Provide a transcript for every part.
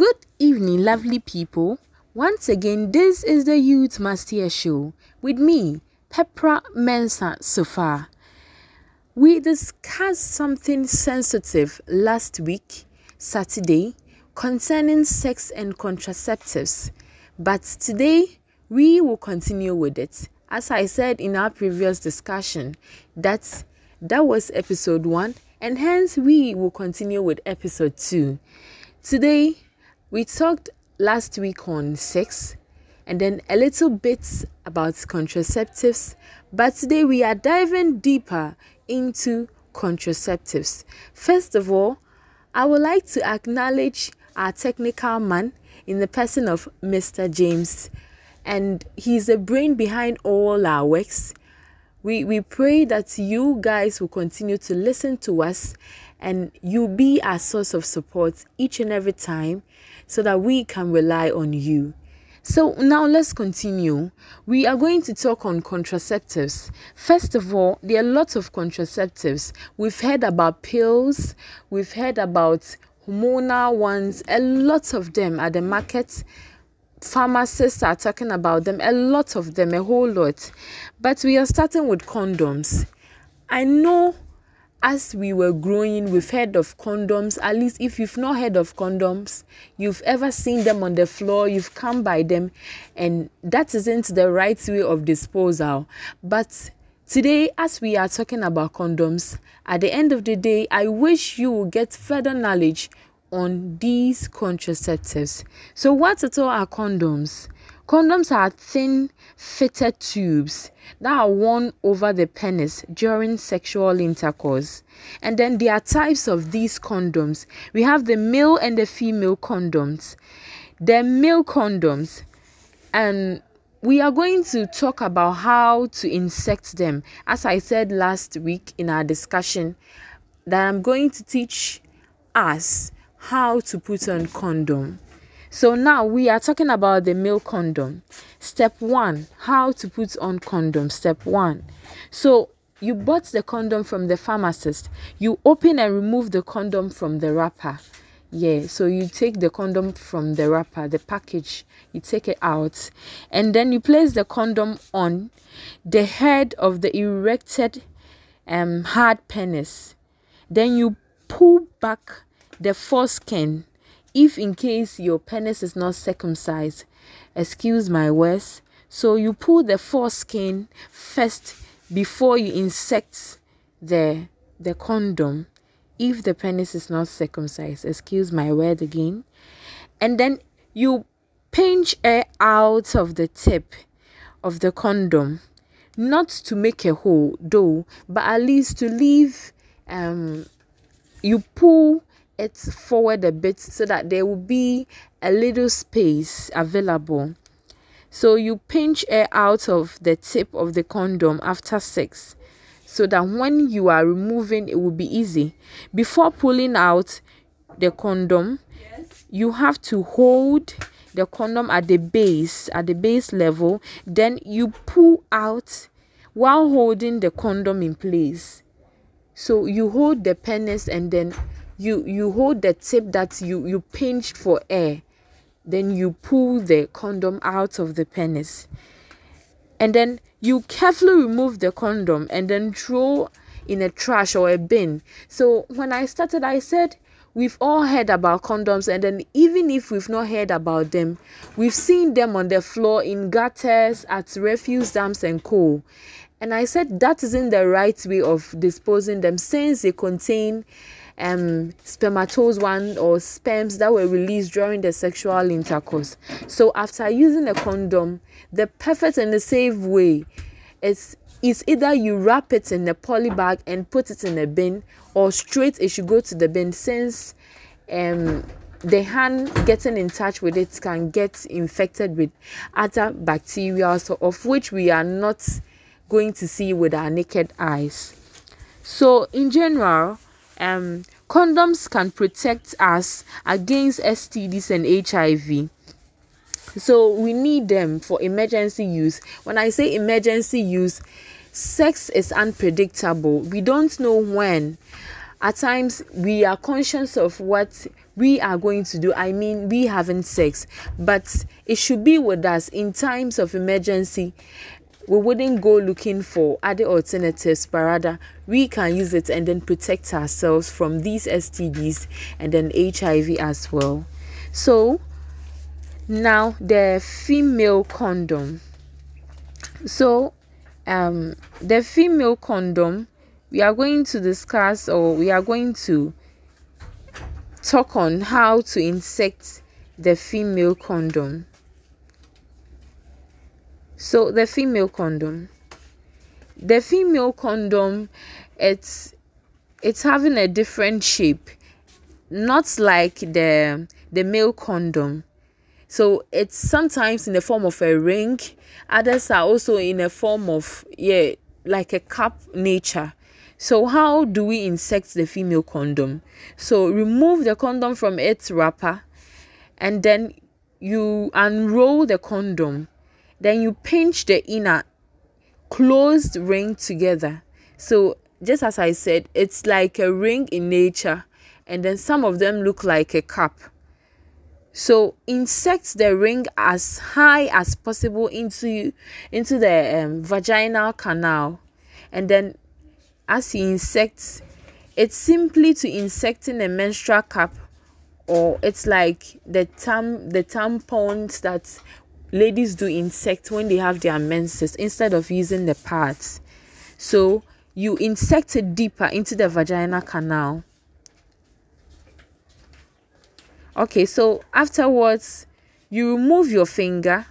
Good evening, lovely people. Once again, this is the Youth Master Show with me, Pepra Mensah Sofa. We discussed something sensitive last week, Saturday, concerning sex and contraceptives. But today, we will continue with it. As I said in our previous discussion, that that was episode 1 and hence we will continue with episode 2. Today, we talked last week on sex and then a little bit about contraceptives, but today we are diving deeper into contraceptives. First of all, I would like to acknowledge our technical man in the person of Mr. James, and he's the brain behind all our works. We, we pray that you guys will continue to listen to us and you be our source of support each and every time so that we can rely on you. So now let's continue. We are going to talk on contraceptives. First of all, there are lots of contraceptives. We've heard about pills, we've heard about hormonal ones, a lot of them at the market. Pharmacists are talking about them, a lot of them, a whole lot. But we are starting with condoms. I know as we were growing, we've heard of condoms. At least, if you've not heard of condoms, you've ever seen them on the floor, you've come by them, and that isn't the right way of disposal. But today, as we are talking about condoms, at the end of the day, I wish you will get further knowledge on these contraceptives. So, what at all are condoms? Condoms are thin, fitted tubes that are worn over the penis during sexual intercourse. And then there are types of these condoms. We have the male and the female condoms. The male condoms, and we are going to talk about how to insert them. As I said last week in our discussion, that I'm going to teach us how to put on condom. So now we are talking about the male condom. Step one, how to put on condom. Step one. So you bought the condom from the pharmacist. You open and remove the condom from the wrapper. Yeah, so you take the condom from the wrapper, the package, you take it out, and then you place the condom on the head of the erected um, hard penis. Then you pull back the foreskin if in case your penis is not circumcised, excuse my words, so you pull the foreskin first before you insert the the condom. If the penis is not circumcised excuse my word again. And then you pinch air out of the tip of the condom not to make a hole though but at least to leave um you pull it forward a bit so that there will be a little space available. So you pinch air out of the tip of the condom after sex so that when you are removing it will be easy. Before pulling out the condom, yes. you have to hold the condom at the base, at the base level, then you pull out while holding the condom in place. So you hold the penis and then you you hold the tip that you you pinched for air then you pull the condom out of the penis. And then you carefully remove the condom and then throw in a trash or a bin. So when i started i said we've all heard about condoms and then even if we've not heard about them we've seen them on the floor in gutters at refuse dumps and co. And i said that isn't the right way of disposing them since they contain um, or sperms that were released during the sexual intercourse. So after using a condom, the perfect and the safe way is is either you wrap it in a poly bag and put it in a bin, or straight it should go to the bin since um, the hand getting in touch with it can get infected with other bacteria, so of which we are not going to see with our naked eyes. So in general, um, condoms can protect us against STDs and HIV. So we need them for emergency use. When I say emergency use, sex is unpredictable. We don't know when. At times we are conscious of what we are going to do i mean we having sex but it should be with us in times of emergency we wouldn't go looking for other alternatives but rather we can use it and then protect ourselves from these stds and then hiv as well so now the female condom so um the female condom we are going to discuss or we are going to talk on how to insert the female condom. So the female condom. The female condom it's it's having a different shape. Not like the the male condom. So it's sometimes in the form of a ring, others are also in a form of yeah, like a cup nature. So how do we insert the female condom? So remove the condom from its wrapper and then you unroll the condom. Then you pinch the inner closed ring together. So just as I said, it's like a ring in nature and then some of them look like a cup. So insert the ring as high as possible into you, into the um, vaginal canal and then as you insects it's simply to insecting a menstrual cup or it's like the tam the tampons that ladies do insect when they have their menses instead of using the pads so you insect it deeper into the vaginal canal okay so afterwards you remove your finger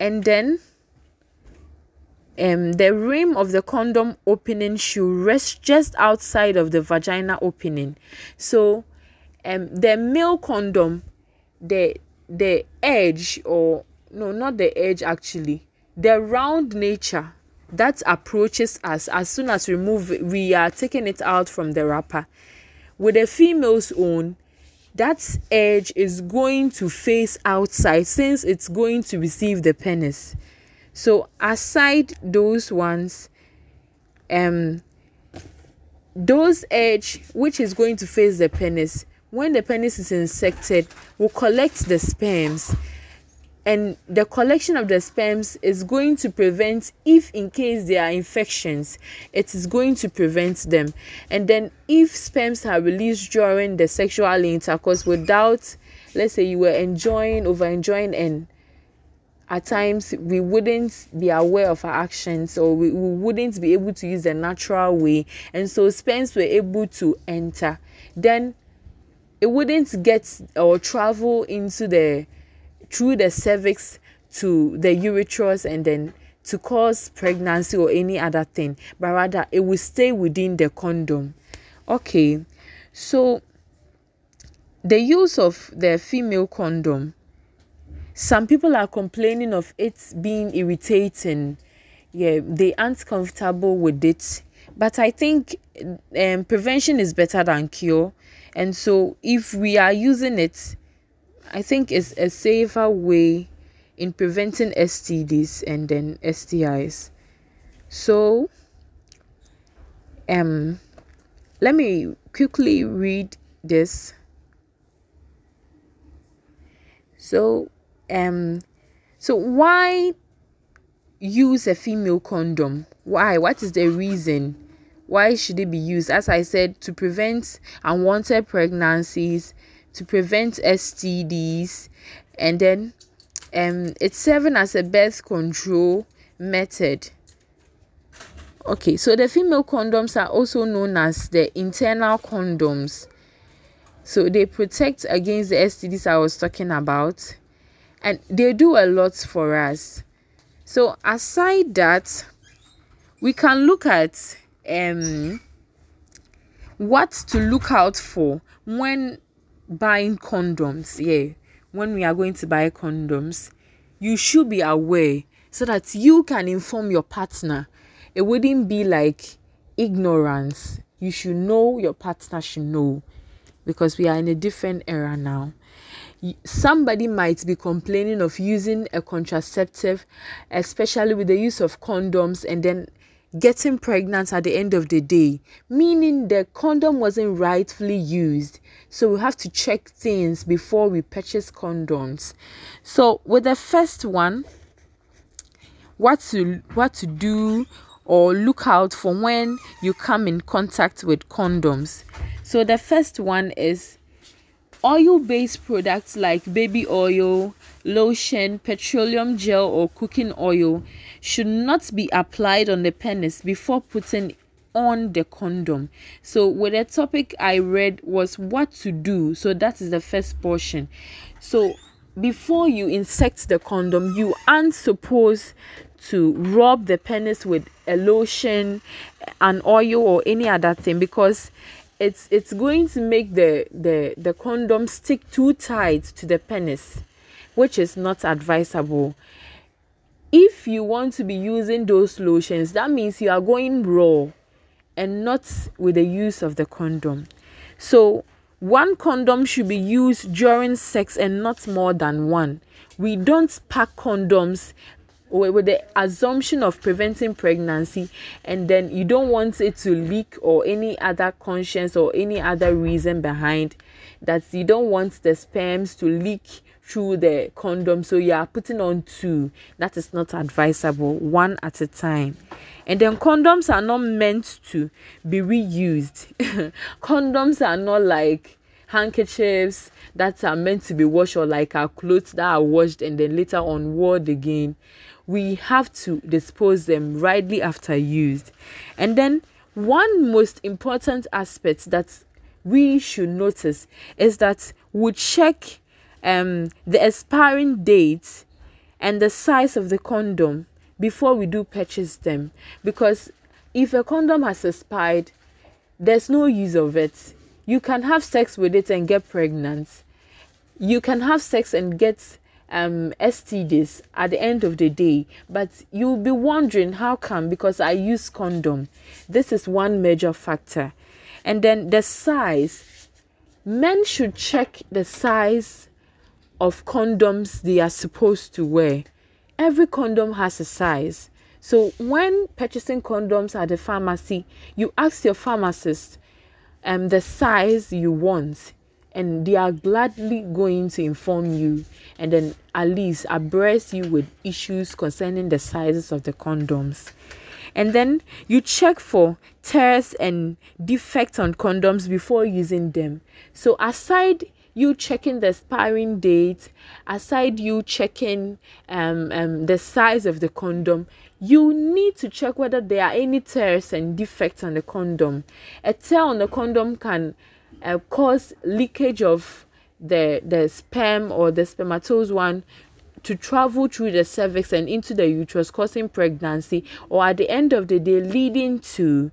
and then um, the rim of the condom opening should rest just outside of the vagina opening. So, um, the male condom, the the edge or no, not the edge actually, the round nature that approaches us as soon as we move, we are taking it out from the wrapper. With a female's own, that edge is going to face outside since it's going to receive the penis. So aside those ones um those edge which is going to face the penis when the penis is inserted will collect the sperms and the collection of the sperms is going to prevent if in case there are infections it is going to prevent them. And then if sperms are released during the sexual intercourse without let's say you were enjoying over enjoying and at times we wouldn't be aware of our actions or we, we wouldn't be able to use the natural way and so sperms were able to enter then it wouldn't get or travel into the through the cervix to the uterus and then to cause pregnancy or any other thing. But rather it will stay within the condom. Okay so the use of the female condom some people are complaining of it being irritating. Yeah they aren't comfortable with it. But i think um, prevention is better than cure. And so if we are using it i think it's a safer way in preventing stds and then stis so um let me quickly read this. So um so why use a female condom? Why? What is the reason? Why should it be used? As i said to prevent unwanted pregnancies to prevent stds and then um it's serving as a birth control method. Okay so the female condoms are also known as the internal condoms. So they protect against the stds i was talking about. And they do a lot for us. So aside that we can look at um what to look out for when buying condoms yeah. When we are going to buy condoms you should be aware so that you can inform your partner. It wouldn't be like ignorance. You should know your partner should know because we are in a different era now. Somebody might be complaining of using a contraceptive, especially with the use of condoms, and then getting pregnant at the end of the day, meaning the condom wasn't rightfully used. So we have to check things before we purchase condoms. So with the first one, what to what to do or look out for when you come in contact with condoms. So the first one is oil based products like baby oil, lotion, petroleum gel, or cooking oil should not be applied on the penis before putting on the condom. So, with the topic I read was what to do. So, that is the first portion. So, before you insert the condom, you aren't supposed to rub the penis with a lotion, an oil, or any other thing because it's it's going to make the the the condom stick too tight to the penis which is not advisable. If you want to be using those lotions that means you are going raw and not with the use of the condom. So one condom should be used during sex and not more than one. We don't pack condoms with the assumption of preventing pregnancy and then you don't want it to leak or any other conscience or any other reason behind that you don't want the sperms to leak through the condom. So you are putting on two. That is not advisable one at a time. And then condoms are not meant to be reused. Condoms are not like handkerchiefs that are meant to be washed or like our clothes that are washed and then later on worn again we have to dispose them rightly after used. And then one most important aspect that we should notice is that we check um, the expiring date and the size of the condom before we do purchase them because if a condom has expired there's no use of it you can have sex with it and get pregnant you can have sex and get um, STDs at the end of the day, but you'll be wondering how come because I use condom. This is one major factor. And then the size. Men should check the size of condoms they are supposed to wear. Every condom has a size. So when purchasing condoms at the pharmacy, you ask your pharmacist um, the size you want and they are gladly going to inform you and then at least abreast you with issues concerning the sizes of the condoms. And then you check for tears and defects on condoms before using them. So aside you checking the expiring date aside you checking um, um, the size of the condom you need to check whether there are any tears and defects on the condom a tear on the condom can uh, cause leakage of the the sperm or the spermatozoa to travel through the cervix and into the uterus, causing pregnancy, or at the end of the day, leading to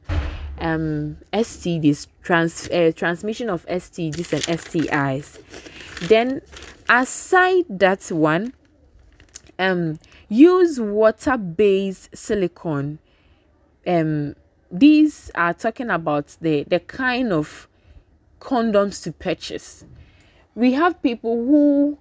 um, STDs, trans, uh, transmission of STDs and STIs. Then, aside that one, um, use water-based silicone. Um, these are talking about the the kind of condoms to purchase. We have people who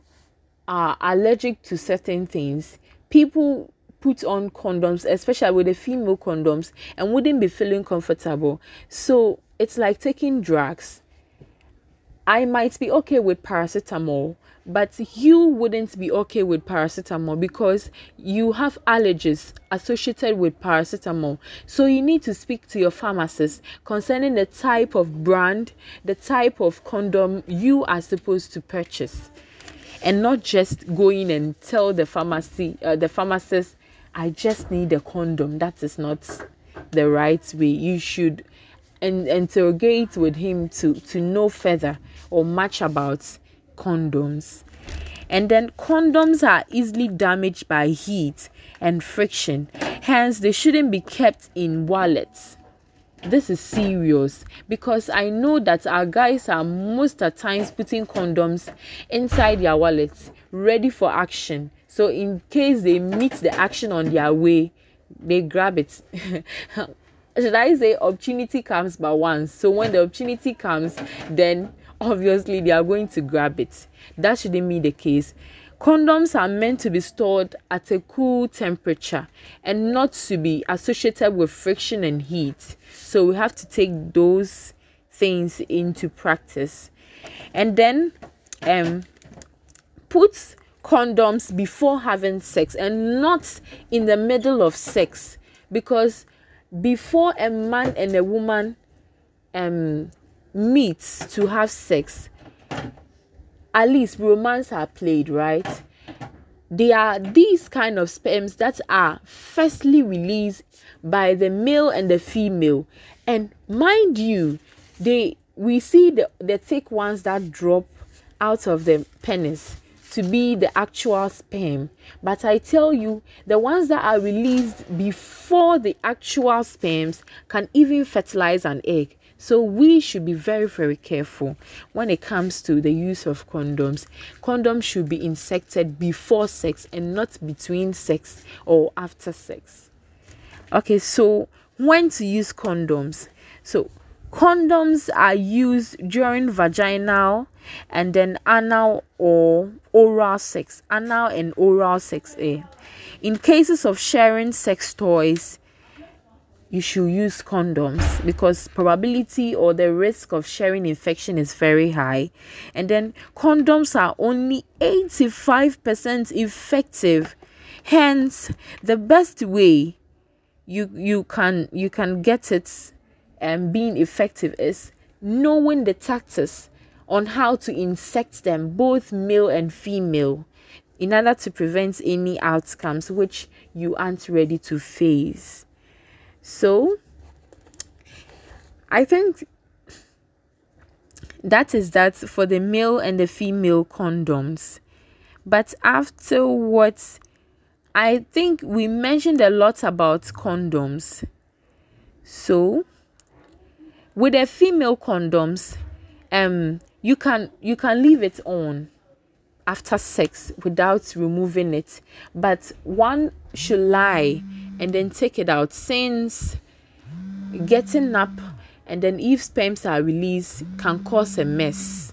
are allergic to certain things. People put on condoms, especially with the female condoms, and wouldn't be feeling comfortable. So it's like taking drugs. I might be okay with paracetamol, but you wouldn't be okay with paracetamol because you have allergies associated with paracetamol. So you need to speak to your pharmacist concerning the type of brand, the type of condom you are supposed to purchase. And not just go in and tell the pharmacy, uh, the pharmacist, I just need a condom. That is not the right way. You should and interrogate with him to to know further or much about condoms. And then condoms are easily damaged by heat and friction, hence, they shouldn't be kept in wallets. This is serious because I know that our guys are most at times putting condoms inside their wallets, ready for action. So, in case they meet the action on their way, they grab it. Should I say opportunity comes by once? So, when the opportunity comes, then obviously they are going to grab it. That shouldn't be the case. Condoms are meant to be stored at a cool temperature and not to be associated with friction and heat. So we have to take those things into practice. and then um put condoms before having sex and not in the middle of sex because before a man and a woman um meet to have sex at least romance are played right? They are these kind of sperms that are firstly released by the male and the female. And mind you they we see the the thick ones that drop out of the penis to be the actual sperm. But I tell you, the ones that are released before the actual sperms can even fertilize an egg. So we should be very, very careful when it comes to the use of condoms. Condoms should be inserted before sex and not between sex or after sex. Okay, so when to use condoms? So Condoms are used during vaginal and then anal or oral sex. Anal and oral sex. Eh? In cases of sharing sex toys, you should use condoms because probability or the risk of sharing infection is very high and then condoms are only 85% effective hence the best way you you can you can get it um, being effective is knowing the tactics on how to insect them, both male and female, in order to prevent any outcomes which you aren't ready to face. So, I think that is that for the male and the female condoms. But after what I think we mentioned a lot about condoms. So, with the female condoms um you can you can leave it on after sex without removing it. But one should lie and then take it out. Since getting up and then if sperms are released can cause a mess